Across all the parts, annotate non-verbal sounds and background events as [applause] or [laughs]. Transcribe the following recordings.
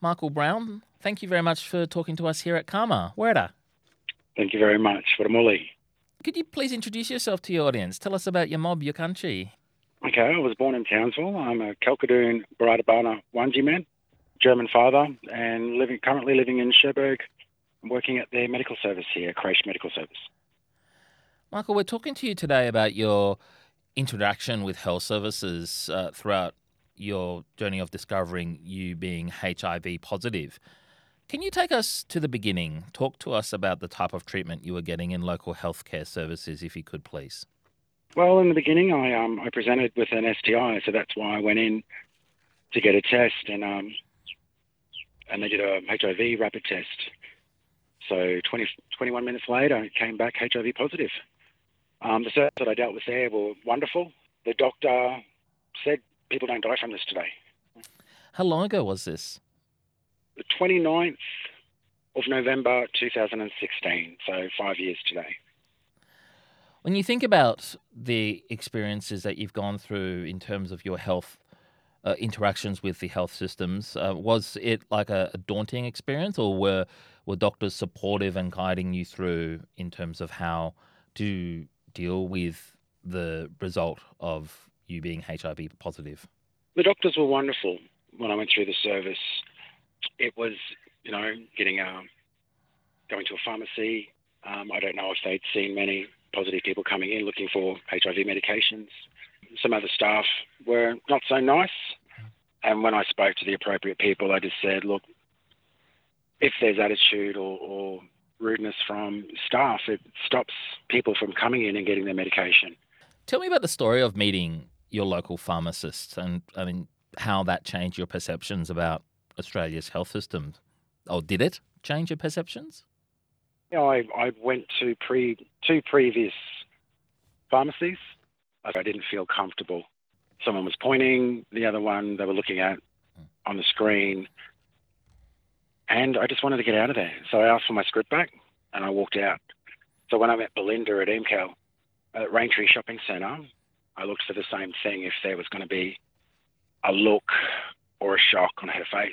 Michael Brown, thank you very much for talking to us here at CAAMA. Werda. Thank you very much. Waramuli. Could you please introduce yourself to your audience? Tell us about your mob, your country. Okay, I was born in Townsville. I'm a Kalkadoon Baradabana Wangi man, German father, and living currently living in Cherbourg, working at the medical service here, Creche Medical Service. Michael, we're talking to you today about your interaction with health services uh, throughout your journey of discovering you being HIV positive. Can you take us to the beginning? Talk to us about the type of treatment you were getting in local healthcare services, if you could, please. Well, in the beginning, I um, I presented with an STI, so that's why I went in to get a test, and um, and they did a HIV rapid test. So 20, 21 minutes later, I came back HIV positive. Um, the service that I dealt with there were wonderful. The doctor said people don't die from this today. How long ago was this? The 29th of November 2016, so five years today. When you think about the experiences that you've gone through in terms of your health uh, interactions with the health systems, uh, was it like a, a, daunting experience, or were were doctors supportive and guiding you through in terms of how to deal with the result of you being HIV positive? The doctors were wonderful when I went through the service. It was, you know, getting um, going to a pharmacy. Um, I don't know if they'd seen many positive people coming in looking for HIV medications. Some other staff were not so nice. And when I spoke to the appropriate people, I just said, look, if there's attitude or, or rudeness from staff, it stops people from coming in and getting their medication. Tell me about the story of meeting your local pharmacist and I mean how that changed your perceptions about Australia's health system. Or did it change your perceptions? you know, I, I went to pre two previous pharmacies. I didn't feel comfortable. Someone was pointing, the other one they were looking at on the screen, and I just wanted to get out of there. So I asked for my script back, and I walked out. So when I met Belinda at MCAL at uh, Raintree Shopping Centre, I looked for the same thing if there was going to be a look or a shock on her face.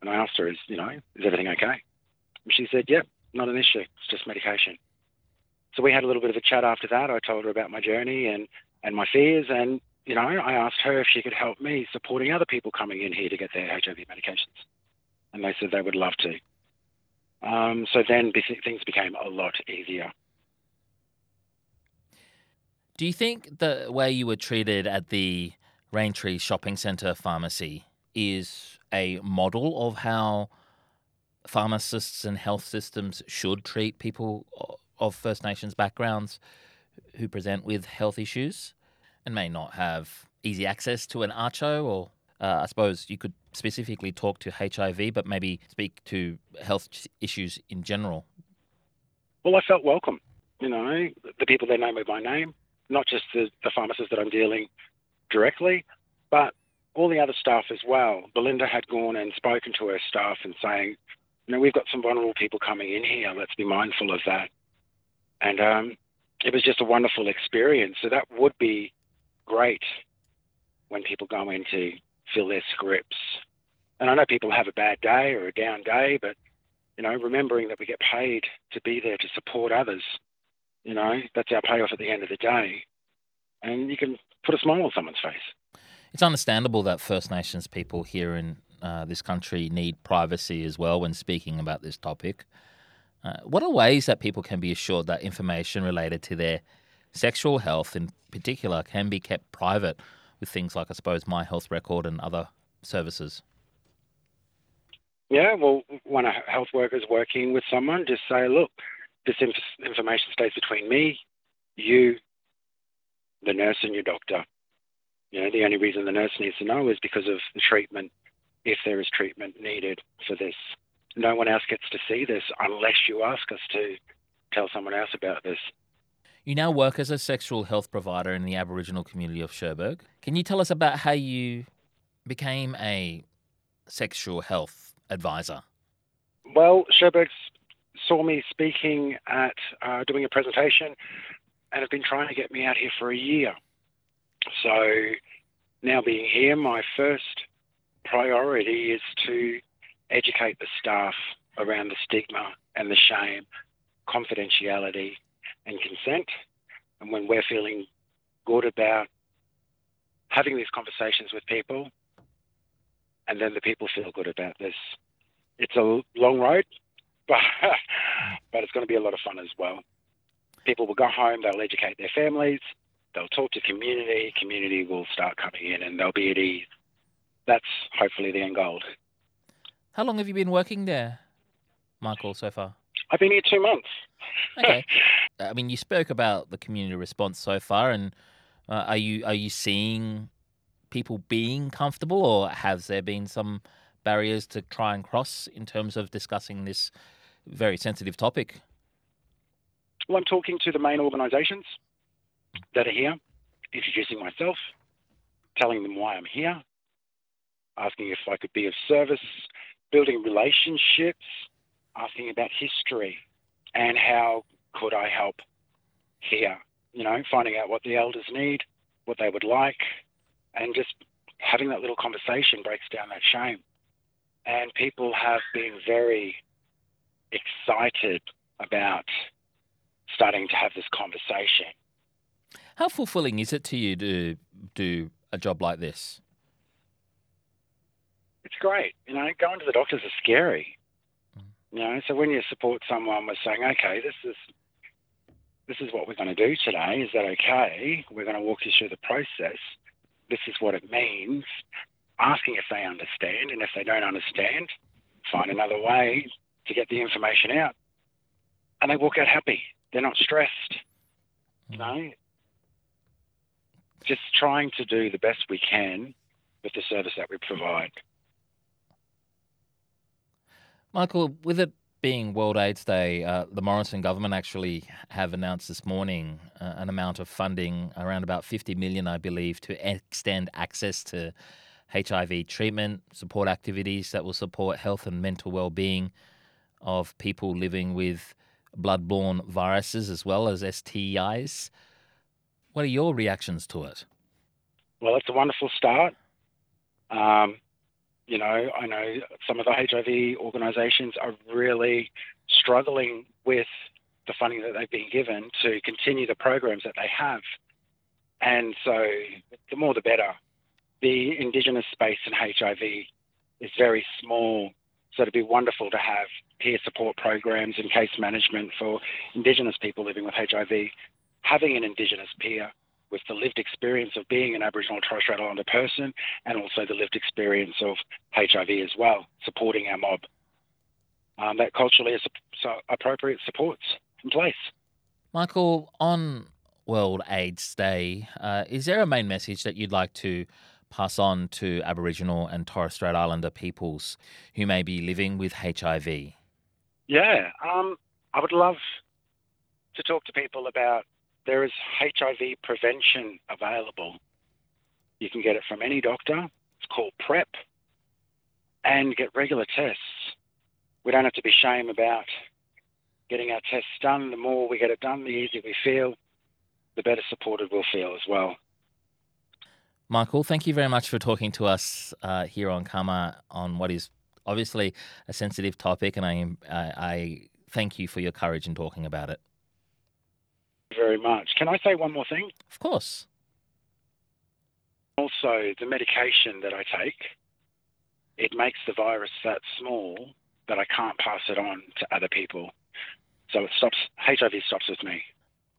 And I asked her, "Is you know, is everything okay?" And she said, "Yep, not an issue. It's just medication. So we had a little bit of a chat after that. I told her about my journey and, and my fears. And, you know, I asked her if she could help me supporting other people coming in here to get their HIV medications. And they said they would love to. Um, so then things became a lot easier. Do you think the way you were treated at the Raintree Shopping Centre pharmacy is a model of how pharmacists and health systems should treat people of First Nations backgrounds who present with health issues and may not have easy access to an ACCHO or uh, I suppose you could specifically talk to HIV, but maybe speak to health issues in general. Well, I felt welcome. You know, the people there know me by name, not just the, the pharmacist that I'm dealing directly, but all the other staff as well. Belinda had gone and spoken to her staff and saying, you know, we've got some vulnerable people coming in here. Let's be mindful of that. And um, it was just a wonderful experience. So that would be great when people go in to fill their scripts. And I know people have a bad day or a down day, but you know, remembering that we get paid to be there to support others, you know, that's our payoff at the end of the day. And you can put a smile on someone's face. It's understandable that First Nations people here in uh, this country need privacy as well when speaking about this topic. Uh, what are ways that people can be assured that information related to their sexual health, in particular, can be kept private with things like, I suppose, My Health Record and other services? Yeah, well, when a health worker is working with someone, just say, look, this inf- information stays between me, you, the nurse, and your doctor. You know, the only reason the nurse needs to know is because of the treatment if there is treatment needed for this. No one else gets to see this unless you ask us to tell someone else about this. You now work as a sexual health provider in the Aboriginal community of Cherbourg. Can you tell us about how you became a sexual health advisor? Well, Cherbourg saw me speaking at uh, doing a presentation and have been trying to get me out here for a year. So now being here, my first priority is to educate the staff around the stigma and the shame, confidentiality, and consent. And when we're feeling good about having these conversations with people, and then the people feel good about this. It's a long road, but, [laughs] but it's going to be a lot of fun as well. People will go home, they'll educate their families, they'll talk to community, community will start coming in and they'll be at ease. That's hopefully the end goal. How long have you been working there, Michael, so far? I've been here two months. okay. [laughs] I mean, you spoke about the community response so far, and uh, are you are you seeing people being comfortable, or has there been some barriers to try and cross in terms of discussing this very sensitive topic? Well, I'm talking to the main organisations that are here, introducing myself, telling them why I'm here, asking if I could be of service, building relationships, asking about history and how could I help here. You know, finding out what the elders need, what they would like, and just having that little conversation breaks down that shame. And people have been very excited about starting to have this conversation. How fulfilling is it to you to do a job like this? It's great. You know, going to the doctors is scary. Mm. You know, so when you support someone with saying, okay, this is this is what we're going to do today. Is that okay? We're going to walk you through the process. This is what it means. Asking if they understand, and if they don't understand, find another way to get the information out. And they walk out happy. They're not stressed. You know, just trying to do the best we can with the service that we provide. Michael, with it being World AIDS Day, uh, the Morrison government actually have announced this morning uh, an amount of funding, around about 50 million, I believe, to extend access to HIV treatment, support activities that will support health and mental well-being of people living with blood-borne viruses as well as STIs. What are your reactions to it? Well, it's a wonderful start. Um, you know, I know some of the HIV organisations are really struggling with the funding that they've been given to continue the programs that they have. And so the more the better. The Indigenous space in HIV is very small. So it'd be wonderful to have peer support programs and case management for Indigenous people living with HIV. Having an Indigenous peer with the lived experience of being an Aboriginal Torres Strait Islander person and also the lived experience of HIV as well, supporting our mob. Um, that culturally is appropriate supports in place. Michael, on World AIDS Day, uh, is there a main message that you'd like to pass on to Aboriginal and Torres Strait Islander peoples who may be living with HIV? Yeah, um, I would love to talk to people about there is HIV prevention available. You can get it from any doctor. It's called PrEP and get regular tests. We don't have to be shame about getting our tests done. The more we get it done, the easier we feel, the better supported we'll feel as well. Michael, thank you very much for talking to us uh, here on CAAMA on what is obviously a sensitive topic, and I, I, I thank you for your courage in talking about it very much. Can I say one more thing? Of course. Also, the medication that I take, it makes the virus that small that I can't pass it on to other people. So it stops, HIV stops with me.